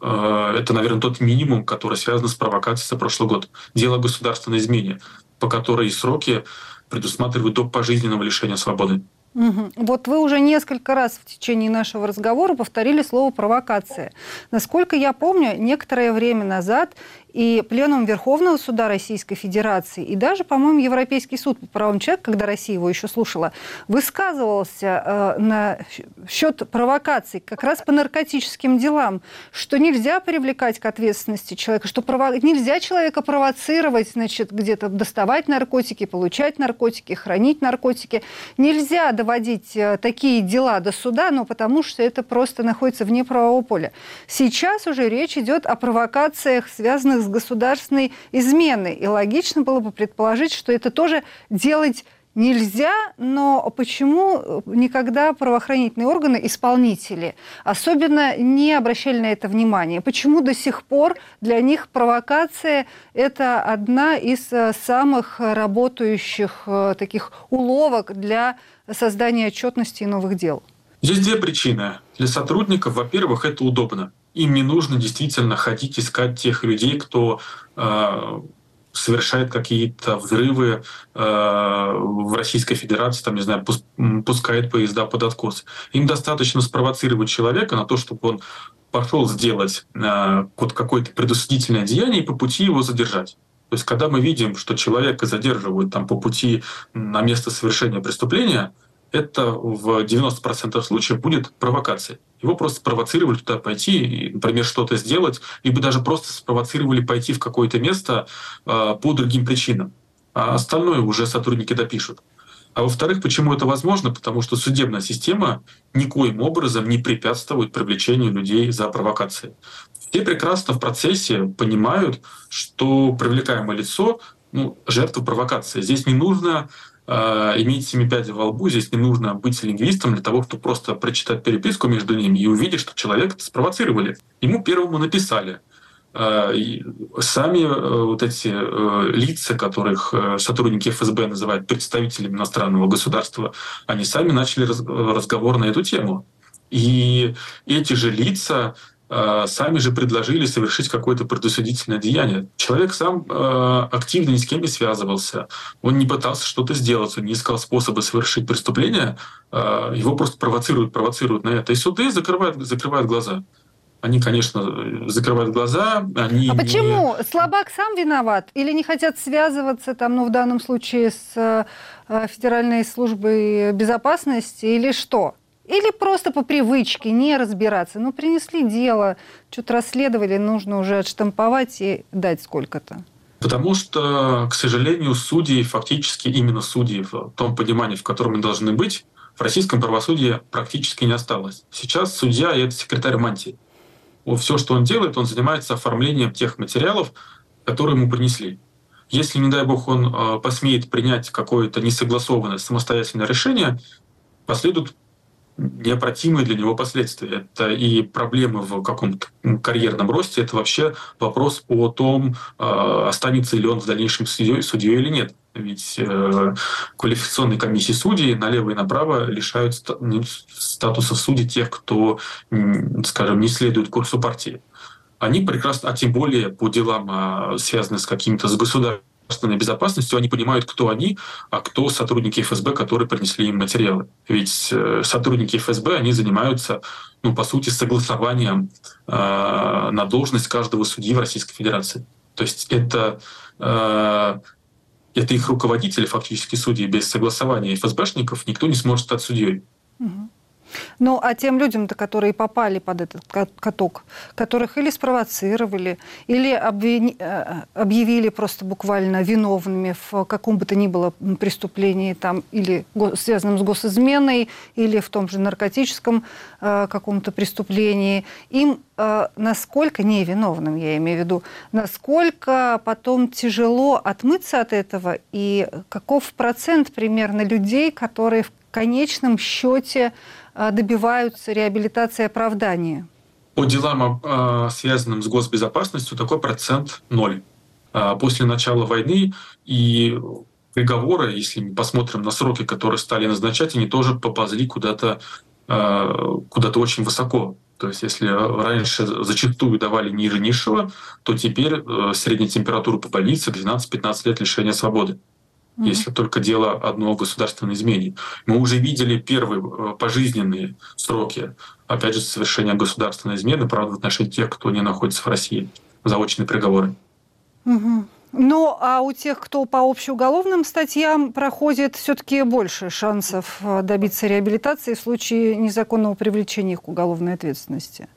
э, это, наверное, тот минимум, который связан с провокацией за прошлый год. Дело государственной измене, по которой сроки предусматривают до пожизненного лишения свободы. Угу. Вот вы уже несколько раз в течение нашего разговора повторили слово «провокация». Насколько я помню, некоторое время назад И Пленум Верховного суда Российской Федерации, и даже, по-моему, Европейский суд по правам человека, когда Россия его еще слушала, высказывался э, на счет провокаций как раз по наркотическим делам, что нельзя привлекать к ответственности человека, что прово... нельзя человека провоцировать, значит, где-то доставать наркотики, получать наркотики, хранить наркотики. Нельзя доводить э, такие дела до суда, но потому что это просто находится вне правового поля. Сейчас уже речь идет о провокациях, связанных с государственной изменой. И логично было бы предположить, что это тоже делать нельзя, но почему никогда правоохранительные органы, исполнители, особенно не обращали на это внимание? Почему до сих пор для них провокация – это одна из э, самых работающих э, таких уловок для создания отчетности и новых дел? Здесь две причины. Для сотрудников, во-первых, это удобно. Им не нужно действительно ходить искать тех людей, кто э, совершает какие-то взрывы э, в Российской Федерации, там, не знаю, пускает поезда под откос. Им достаточно спровоцировать человека на то, чтобы он пошел сделать э, вот какое-то предусудительное деяние и по пути его задержать. То есть, когда мы видим, что человека задерживают там по пути на место совершения преступления, это в 90% случаев будет провокацией. Его просто спровоцировали туда пойти, например, что-то сделать, либо даже просто спровоцировали пойти в какое-то место э, по другим причинам. А остальное уже сотрудники допишут. А во-вторых, почему это возможно? Потому что судебная система никоим образом не препятствует привлечению людей за провокации. Все прекрасно в процессе понимают, что привлекаемое лицо ну, жертва провокации. Здесь не нужно иметь семи пядей во лбу, здесь не нужно быть лингвистом для того, чтобы просто прочитать переписку между ними и увидеть, что человека спровоцировали. Ему первому написали. Э, сами э, вот эти э, лица, которых э, сотрудники ФСБ называют представителями иностранного государства, они сами начали раз, разговор на эту тему. И эти же лица сами же предложили совершить какое-то предусудительное деяние. Человек сам э, активно ни с кем не связывался, он не пытался что-то сделать, он не искал способы совершить преступление, э, его просто провоцируют, провоцируют на это. И суды закрывают, закрывают глаза. Они, конечно, закрывают глаза. Они а почему? Не... Слабак сам виноват? Или не хотят связываться, там, ну, в данном случае, с Федеральной службой безопасности, или что? Или просто по привычке не разбираться. Ну, принесли дело, что-то расследовали, нужно уже отштамповать и дать сколько-то. Потому что, к сожалению, судьи, фактически именно судьи в том понимании, в котором они должны быть, в российском правосудии практически не осталось. Сейчас судья — это секретарь мантии. Все, что он делает, он занимается оформлением тех материалов, которые ему принесли. Если, не дай бог, он э, посмеет принять какое-то несогласованное самостоятельное решение, последуют необратимые для него последствия. Это и проблемы в каком-то карьерном росте, это вообще вопрос о том, а, останется ли он в дальнейшем судьей, судьей или нет. Ведь э, квалификационные комиссии судей налево и направо лишают статуса судей тех, кто, скажем, не следует курсу партии. Они прекрасно, а тем более по делам, а, связанным с какими-то с государством, государственной безопасностью, они понимают, кто они, а кто сотрудники ФСБ, которые принесли им материалы. Ведь э, сотрудники ФСБ, они занимаются, ну, по сути, согласованием э, на должность каждого судьи в Российской Федерации. То есть это, э, это их руководители, фактически судьи, без согласования ФСБшников никто не сможет стать судьей. Угу. Ну, а тем людям-то, которые попали под этот каток, которых или спровоцировали, или обвини... Э, объявили просто буквально виновными в каком бы то ни было преступлении, там, или связанном с госизменой, или в том же наркотическом э, каком-то преступлении, им э, насколько невиновным, я имею в виду, насколько потом тяжело отмыться от этого, и каков процент примерно людей, которые в конечном счете добиваются реабилитации оправдания? По делам, а, связанным с госбезопасностью, такой процент ноль. А, после начала войны и приговоры, если мы посмотрим на сроки, которые стали назначать, они тоже поползли куда-то куда-то очень высоко. То есть если раньше зачастую давали ниже низшего, то теперь э, средняя температура по больнице 12-15 лет лишения свободы mm-hmm. если только дело одно о государственной измене. Мы уже видели первые э, пожизненные сроки, опять же, совершения государственной измены, правда, в отношении тех, кто не находится в России, заочные приговоры. Угу. Ну, а у тех, кто по общеуголовным статьям проходит, все-таки больше шансов э, добиться реабилитации в случае незаконного привлечения их к уголовной ответственности.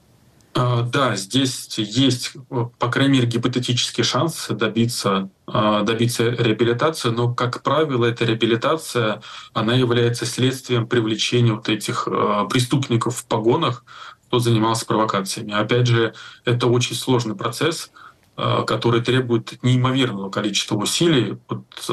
А, да, здесь есть, по крайней мере, гипотетический шанс добиться, добиться реабилитации, но, как правило, эта реабилитация, она является следствием привлечения вот этих а, преступников в погонах, кто занимался провокациями. Опять же, это очень сложный процесс, который требует неимоверного количества усилий от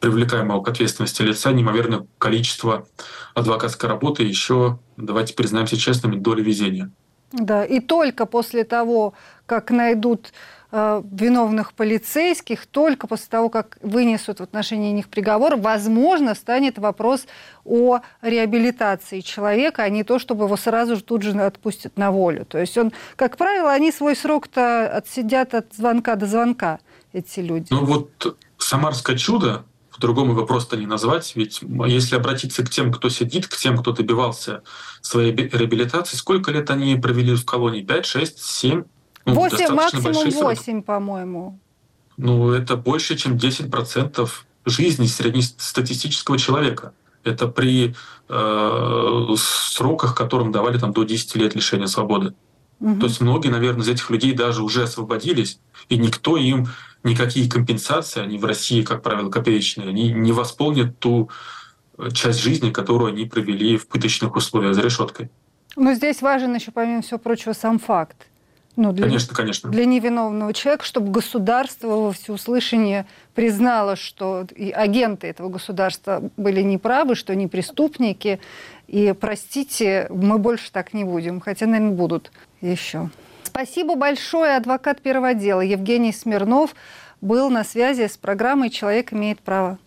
привлекаемого к ответственности лица, неимоверное количество адвокатской работы, еще, давайте признаемся честными, доли везения. Да, и только после того, как найдут виновных полицейских, только после того, как вынесут в отношении них приговор, возможно, станет вопрос о реабилитации человека, а не то, чтобы его сразу же тут же отпустят на волю. То есть он, как правило, они свой срок-то отсидят от звонка до звонка, эти люди. Ну вот «Самарское чудо» по-другому его просто не назвать. Ведь если обратиться к тем, кто сидит, к тем, кто добивался своей реабилитации, сколько лет они провели в колонии? 5, 6, 7? Ну, 8, максимум 8, по-моему. Ну, это больше, чем 10% жизни среднестатистического человека. Это при э, сроках, которым давали там, до 10 лет лишения свободы. Угу. То есть многие, наверное, из этих людей даже уже освободились, и никто им никакие компенсации, они в России, как правило, копеечные, они не восполнят ту э, часть жизни, которую они провели в пыточных условиях за решеткой. Но здесь важен еще, помимо всего прочего, сам факт. Ну, для, конечно, конечно. Для невиновного человека, чтобы государство во всеуслышание признало, что и агенты этого государства были неправы, что они преступники. И, простите, мы больше так не будем. Хотя, наверное, будут еще. Спасибо большое. Адвокат первого дела Евгений Смирнов был на связи с программой «Человек имеет право».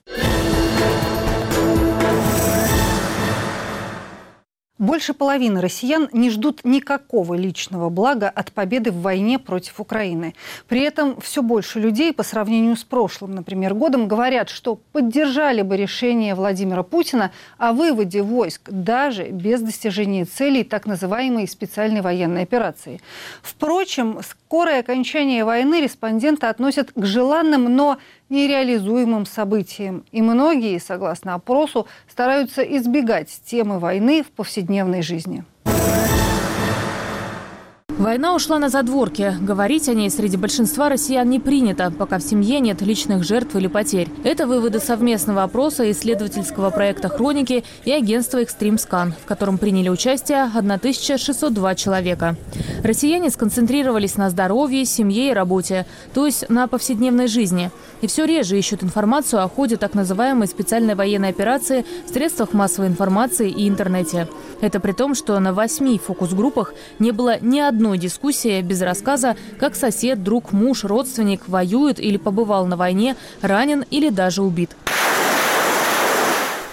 Больше половины россиян не ждут никакого личного блага от победы в войне против Украины. При этом все больше людей по сравнению с прошлым, например, годом говорят, что поддержали бы решение Владимира Путина о выводе войск даже без достижения целей так называемой специальной военной операции. Впрочем, скорое окончание войны респонденты относят к желанным, но нереализуемым событием. И многие, согласно опросу, стараются избегать темы войны в повседневной жизни. Война ушла на задворки. Говорить о ней среди большинства россиян не принято, пока в семье нет личных жертв или потерь. Это выводы совместного опроса исследовательского проекта «Хроники» и агентства «Экстримскан», в котором приняли участие 1602 человека. Россияне сконцентрировались на здоровье, семье и работе, то есть на повседневной жизни. И все реже ищут информацию о ходе так называемой специальной военной операции в средствах массовой информации и интернете. Это при том, что на восьми фокус-группах не было ни одной дискуссии без рассказа, как сосед, друг, муж, родственник воюет или побывал на войне, ранен или даже убит.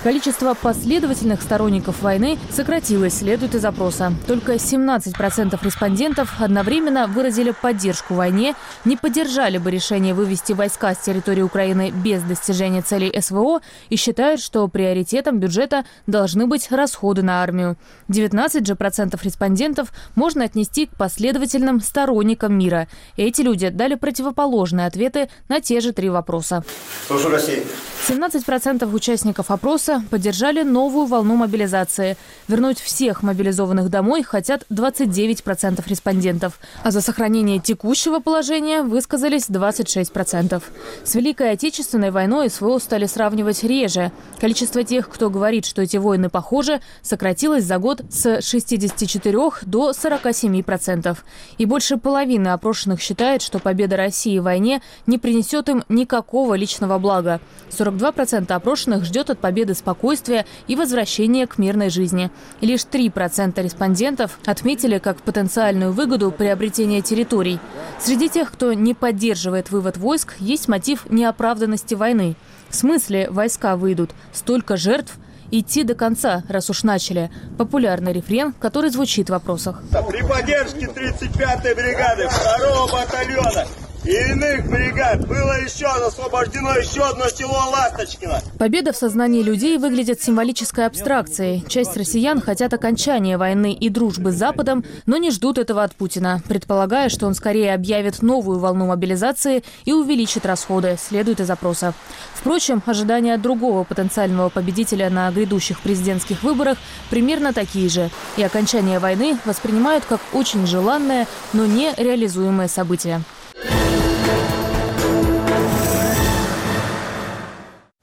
Количество последовательных сторонников войны сократилось, следует из опроса. Только 17% респондентов одновременно выразили поддержку войне, не поддержали бы решение вывести войска с территории Украины без достижения целей СВО и считают, что приоритетом бюджета должны быть расходы на армию. 19 же процентов респондентов можно отнести к последовательным сторонникам мира. Эти люди дали противоположные ответы на те же три вопроса. Слушаю России. 17% участников опроса поддержали новую волну мобилизации. Вернуть всех мобилизованных домой хотят 29% респондентов. А за сохранение текущего положения высказались 26%. С Великой Отечественной войной СВО стали сравнивать реже. Количество тех, кто говорит, что эти войны похожи, сократилось за год с 64 до 47%. И больше половины опрошенных считает, что победа России в войне не принесет им никакого личного блага. 42 42% опрошенных ждет от победы спокойствия и возвращения к мирной жизни. Лишь 3% респондентов отметили как потенциальную выгоду приобретения территорий. Среди тех, кто не поддерживает вывод войск, есть мотив неоправданности войны. В смысле войска выйдут? Столько жертв – идти до конца, раз уж начали. Популярный рефрен, который звучит в вопросах. При поддержке 35-й бригады 2 батальона и иных бригад было еще освобождено еще одно село Ласточкино. Победа в сознании людей выглядит символической абстракцией. Часть россиян хотят окончания войны и дружбы с Западом, но не ждут этого от Путина, предполагая, что он скорее объявит новую волну мобилизации и увеличит расходы, следует из опроса. Впрочем, ожидания от другого потенциального победителя на грядущих президентских выборах примерно такие же. И окончание войны воспринимают как очень желанное, но не реализуемое событие.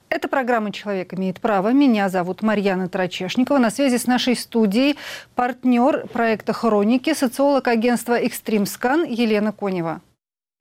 Это программа «Человек имеет право». Меня зовут Марьяна Трачешникова. На связи с нашей студией партнер проекта «Хроники», социолог агентства «Экстримскан» Елена Конева.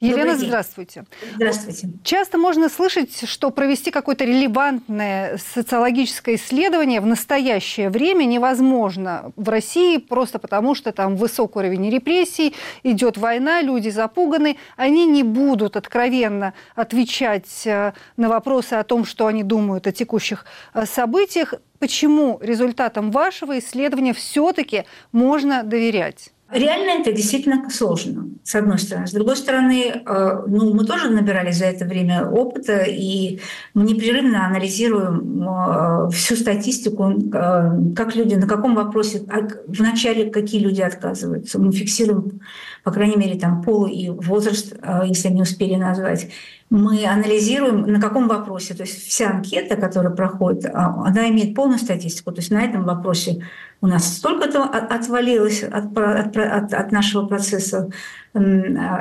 Елена, здравствуйте. Здравствуйте. Часто можно слышать, что провести какое-то релевантное социологическое исследование в настоящее время невозможно в России просто потому, что там высокий уровень репрессий, идет война, люди запуганы, они не будут откровенно отвечать э, на вопросы о том, что они думают о текущих э, событиях. Почему результатам вашего исследования все-таки можно доверять? Реально это действительно сложно, с одной стороны. С другой стороны, э, ну, мы тоже набирали за это время опыта, и мы непрерывно анализируем э, всю статистику, э, как люди, на каком вопросе, а вначале какие люди отказываются. Мы фиксируем, по крайней мере, там пол и возраст, если не успели назвать мы анализируем, на каком вопросе. То есть вся анкета, которая проходит, а, она имеет полную статистику. То есть на этом вопросе у нас столько-то отвалилось от, от, от, от нашего процесса а,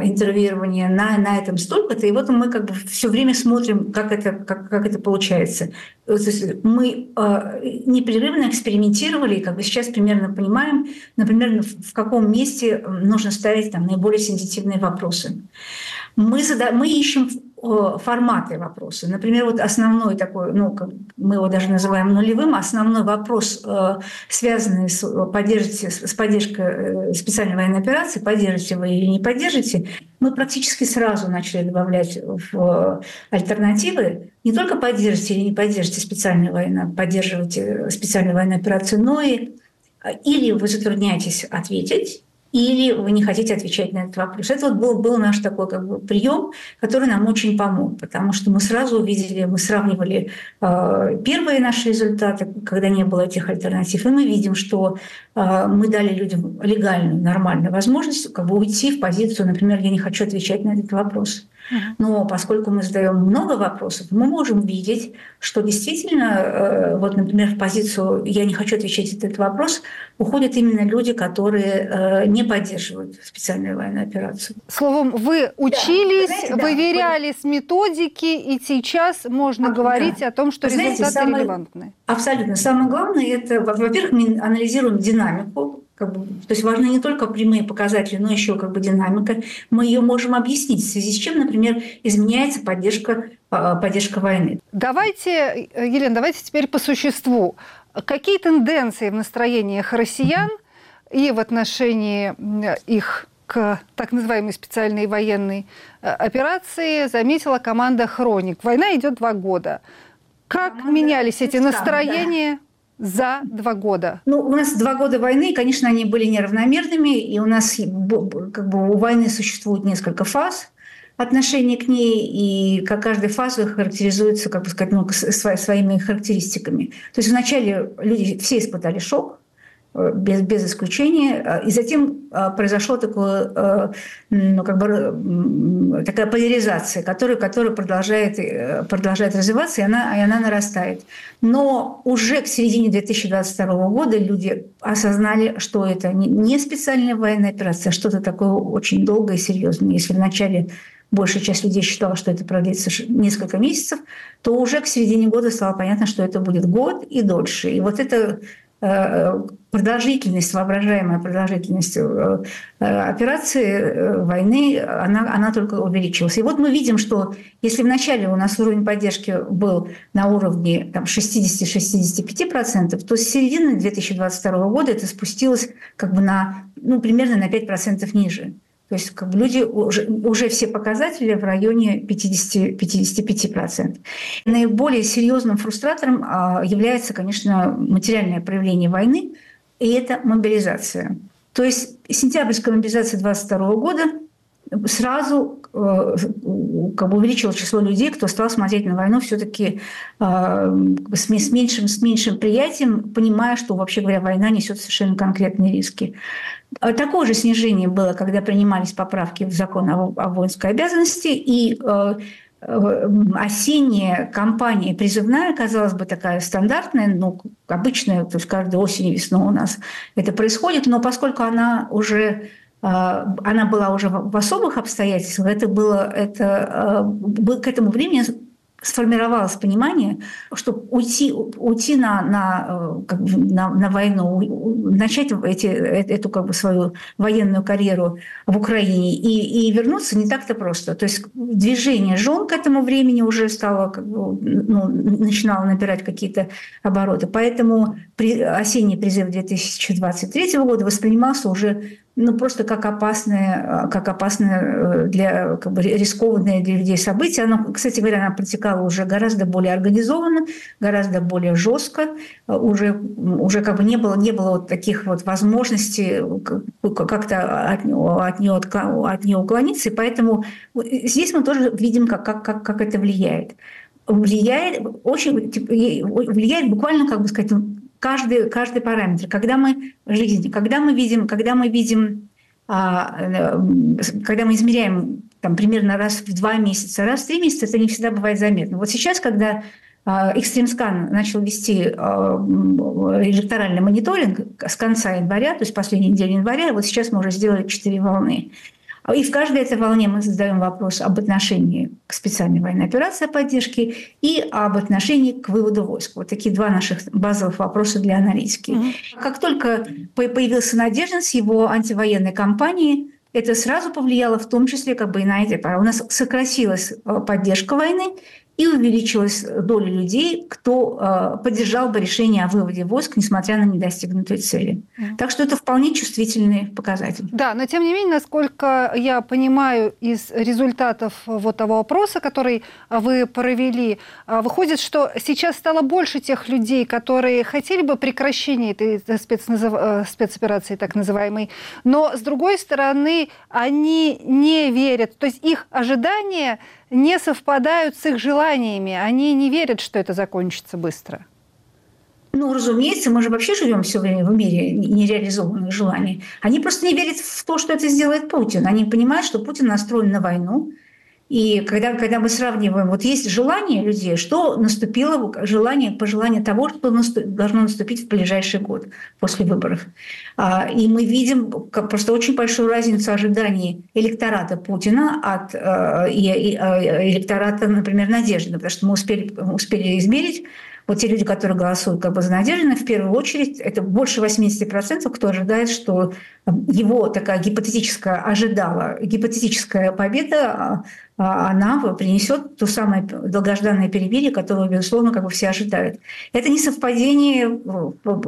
интервьюирования, на, на этом столько-то. И вот мы как бы все время смотрим, как это, как, как это получается. То есть мы э, непрерывно экспериментировали, как бы сейчас примерно понимаем, например, в каком месте нужно ставить там, наиболее сенситивные вопросы. Мы, зада... мы ищем форматы вопроса. Например, вот основной такой, ну, мы его даже называем нулевым, основной вопрос, э, связанный с, поддержите, с поддержкой э, специальной военной операции, поддержите вы или не поддержите, мы практически сразу начали добавлять в альтернативы не только поддержите или не поддержите специальную войну, поддерживайте специальную военную операцию, но и или вы затрудняетесь ответить, или вы не хотите отвечать на этот вопрос. Это вот был, был наш такой как бы, прием, который нам очень помог, потому что мы сразу увидели, мы сравнивали э, первые наши результаты, когда не было этих альтернатив, и мы видим, что э, мы дали людям легальную, нормальную возможность как бы уйти в позицию, например, я не хочу отвечать на этот вопрос. Но поскольку мы задаем много вопросов, мы можем видеть, что действительно, э, вот, например, в позицию «я не хочу отвечать на этот вопрос» уходят именно люди, которые э, не поддерживают специальную военную операцию. Словом, вы учились, да, знаете, выверяли да. методики, и сейчас можно а, говорить да. о том, что знаете, результаты самое, релевантны. Абсолютно. Самое главное, это, во-первых, мы анализируем динамику как бы, то есть важны не только прямые показатели, но еще как бы динамика. Мы ее можем объяснить, в связи с чем, например, изменяется поддержка, а, поддержка войны. Давайте, Елена, давайте теперь по существу. Какие тенденции в настроениях россиян и в отношении их к так называемой специальной военной э, операции заметила команда «Хроник». Война идет два года. Как команда менялись эти настроения? За два года? Ну, у нас два года войны, и, конечно, они были неравномерными, и у нас как бы у войны существует несколько фаз отношения к ней, и как каждая фаза характеризуется, как бы сказать, ну, своими характеристиками. То есть вначале люди все испытали шок, без, без исключения. И затем э, произошло такое, э, ну, как бы, такая поляризация, которая, которая продолжает, продолжает развиваться, и она, и она нарастает. Но уже к середине 2022 года люди осознали, что это не специальная военная операция, а что-то такое очень долгое и серьезное. Если вначале большая часть людей считала, что это продлится несколько месяцев, то уже к середине года стало понятно, что это будет год и дольше. И вот это продолжительность, воображаемая продолжительность э, э, операции э, войны, она, она только увеличилась. И вот мы видим, что если вначале у нас уровень поддержки был на уровне там, 60-65%, то с середины 2022 года это спустилось как бы на, ну, примерно на 5% ниже. То есть как бы люди уже, уже все показатели в районе 50, 55%. Наиболее серьезным фрустратором а, является, конечно, материальное проявление войны, и это мобилизация. То есть сентябрьская мобилизация 2022 года сразу э, как бы увеличило число людей, кто стал смотреть на войну все-таки с, с, меньшим, с меньшим приятием, понимая, что, вообще говоря, война несет совершенно конкретные риски. А такое же снижение было, когда принимались поправки в закон о, о воинской обязанности, и э, э, осенняя кампания призывная, казалось бы, такая стандартная, ну, обычная, то есть каждую осень и весну у нас это происходит, но поскольку она уже э, она была уже в особых обстоятельствах, это было, это, к этому времени сформировалось понимание, что уйти, уйти на, на, э, как бы на, на войну, начать эти, э, эту как бы свою военную карьеру в Украине и, и вернуться не так-то просто. То есть движение жен к этому времени уже стало, как бы, ну, начинало набирать какие-то обороты. Поэтому при, осенний призыв 2023 года воспринимался уже ну, просто как опасное, как опасное э, для, как бы рискованное для людей событие. Оно, кстати говоря, оно протекало уже гораздо более организованно, гораздо более жестко. Уже, уже как бы не было, не было вот таких вот возможностей как-то от, от, нее, от нее уклониться. И поэтому здесь мы тоже видим, как, как, как, как это влияет влияет очень влияет буквально как бы сказать каждый, каждый параметр. Когда мы в жизни, когда мы видим, когда мы видим, а, э, когда мы измеряем там, примерно раз в два месяца, раз в три месяца, это не всегда бывает заметно. Вот сейчас, когда Экстримскан начал вести а, электоральный мониторинг с конца января, то есть последней недели января, вот сейчас мы уже сделали четыре волны. И в каждой этой волне мы задаем вопрос об отношении к специальной военной операции поддержки и об отношении к выводу войск. Вот такие два наших базовых вопроса для аналитики. Mm-hmm. Как только появился Надеждин с его антивоенной кампанией, это сразу повлияло в том числе как бы и на эти пары. У нас сократилась э, поддержка войны, и увеличилась доля людей, кто э, поддержал бы решение о выводе войск, несмотря на недостигнутые цели. Mm. Так что это вполне чувствительный показатель. Да, но тем не менее, насколько я понимаю из результатов вот того опроса, который вы провели, э, выходит, что сейчас стало больше тех людей, которые хотели бы прекращения этой спецназов... Э, спецоперации так называемой, но с другой стороны, они не верят, то есть их ожидания не совпадают с их желаниями. Они не верят, что это закончится быстро. Ну, разумеется, мы же вообще живем все время в мире нереализованных желаний. Они просто не верят в то, что это сделает Путин. Они понимают, что Путин настроен на войну, и когда, когда мы сравниваем, вот есть желание людей, что наступило, желание, пожелание того, что наступ, должно наступить в ближайший год после выборов. А, и мы видим просто очень большую разницу ожиданий электората Путина от э, и, э, электората, например, Надежды, потому что мы успели, успели измерить вот те люди, которые голосуют как бы за Надеждина, в первую очередь, это больше 80%, кто ожидает, что его такая гипотетическая ожидала, гипотетическая победа, а она принесет ту самое долгожданное перемирие, которого, безусловно, как бы все ожидают. Это не совпадение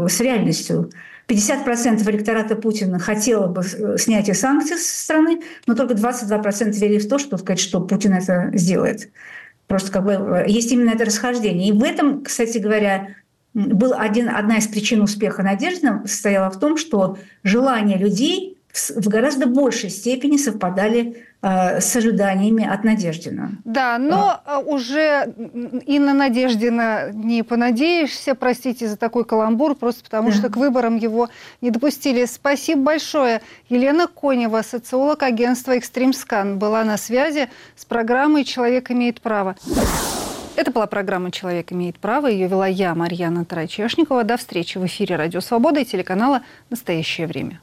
с реальностью. 50% электората Путина хотело бы снятия санкций со страны, но только 22% верили в то, что, сказать, что Путин это сделает. Просто как бы э, есть именно это расхождение. И в этом, кстати говоря, был один, одна из причин успеха Надежды состояла в том, что желания людей в гораздо большей степени совпадали э, с ожиданиями от Надеждина. Да, но а. уже и на Надеждина не понадеешься, простите за такой каламбур, просто потому да. что к выборам его не допустили. Спасибо большое. Елена Конева, социолог агентства «Экстримскан», была на связи с программой «Человек имеет право». Это была программа «Человек имеет право». Ее вела я, Марьяна Тарачешникова. До встречи в эфире «Радио Свобода» и телеканала «Настоящее время».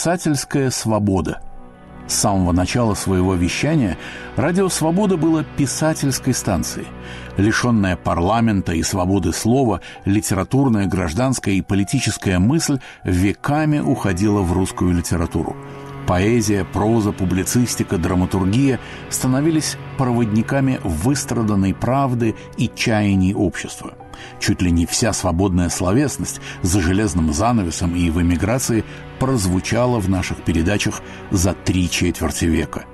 Писательская свобода. С самого начала своего вещания «Радио Свобода» было писательской станцией. Лишенная парламента и свободы слова, литературная, гражданская и политическая мысль веками уходила в русскую литературу. Поэзия, проза, публицистика, драматургия становились проводниками выстраданной правды и чаяний общества – Чуть ли не вся свободная словесность за железным занавесом и в эмиграции прозвучала в наших передачах за три четверти века.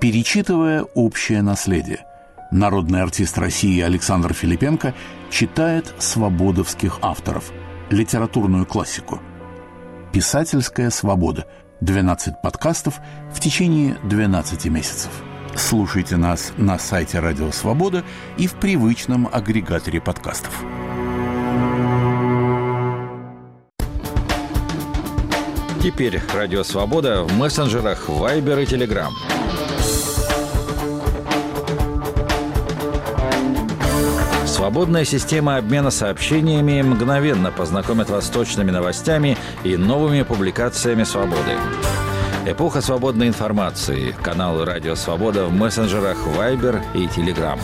Перечитывая общее наследие, народный артист России Александр Филипенко читает свободовских авторов, литературную классику. «Писательская свобода» – 12 подкастов в течение 12 месяцев. Слушайте нас на сайте Радио Свобода и в привычном агрегаторе подкастов. Теперь Радио Свобода в мессенджерах Viber и Telegram. Свободная система обмена сообщениями мгновенно познакомит вас с точными новостями и новыми публикациями «Свободы». Эпоха свободной информации. Каналы «Радио Свобода» в мессенджерах Viber и Telegram.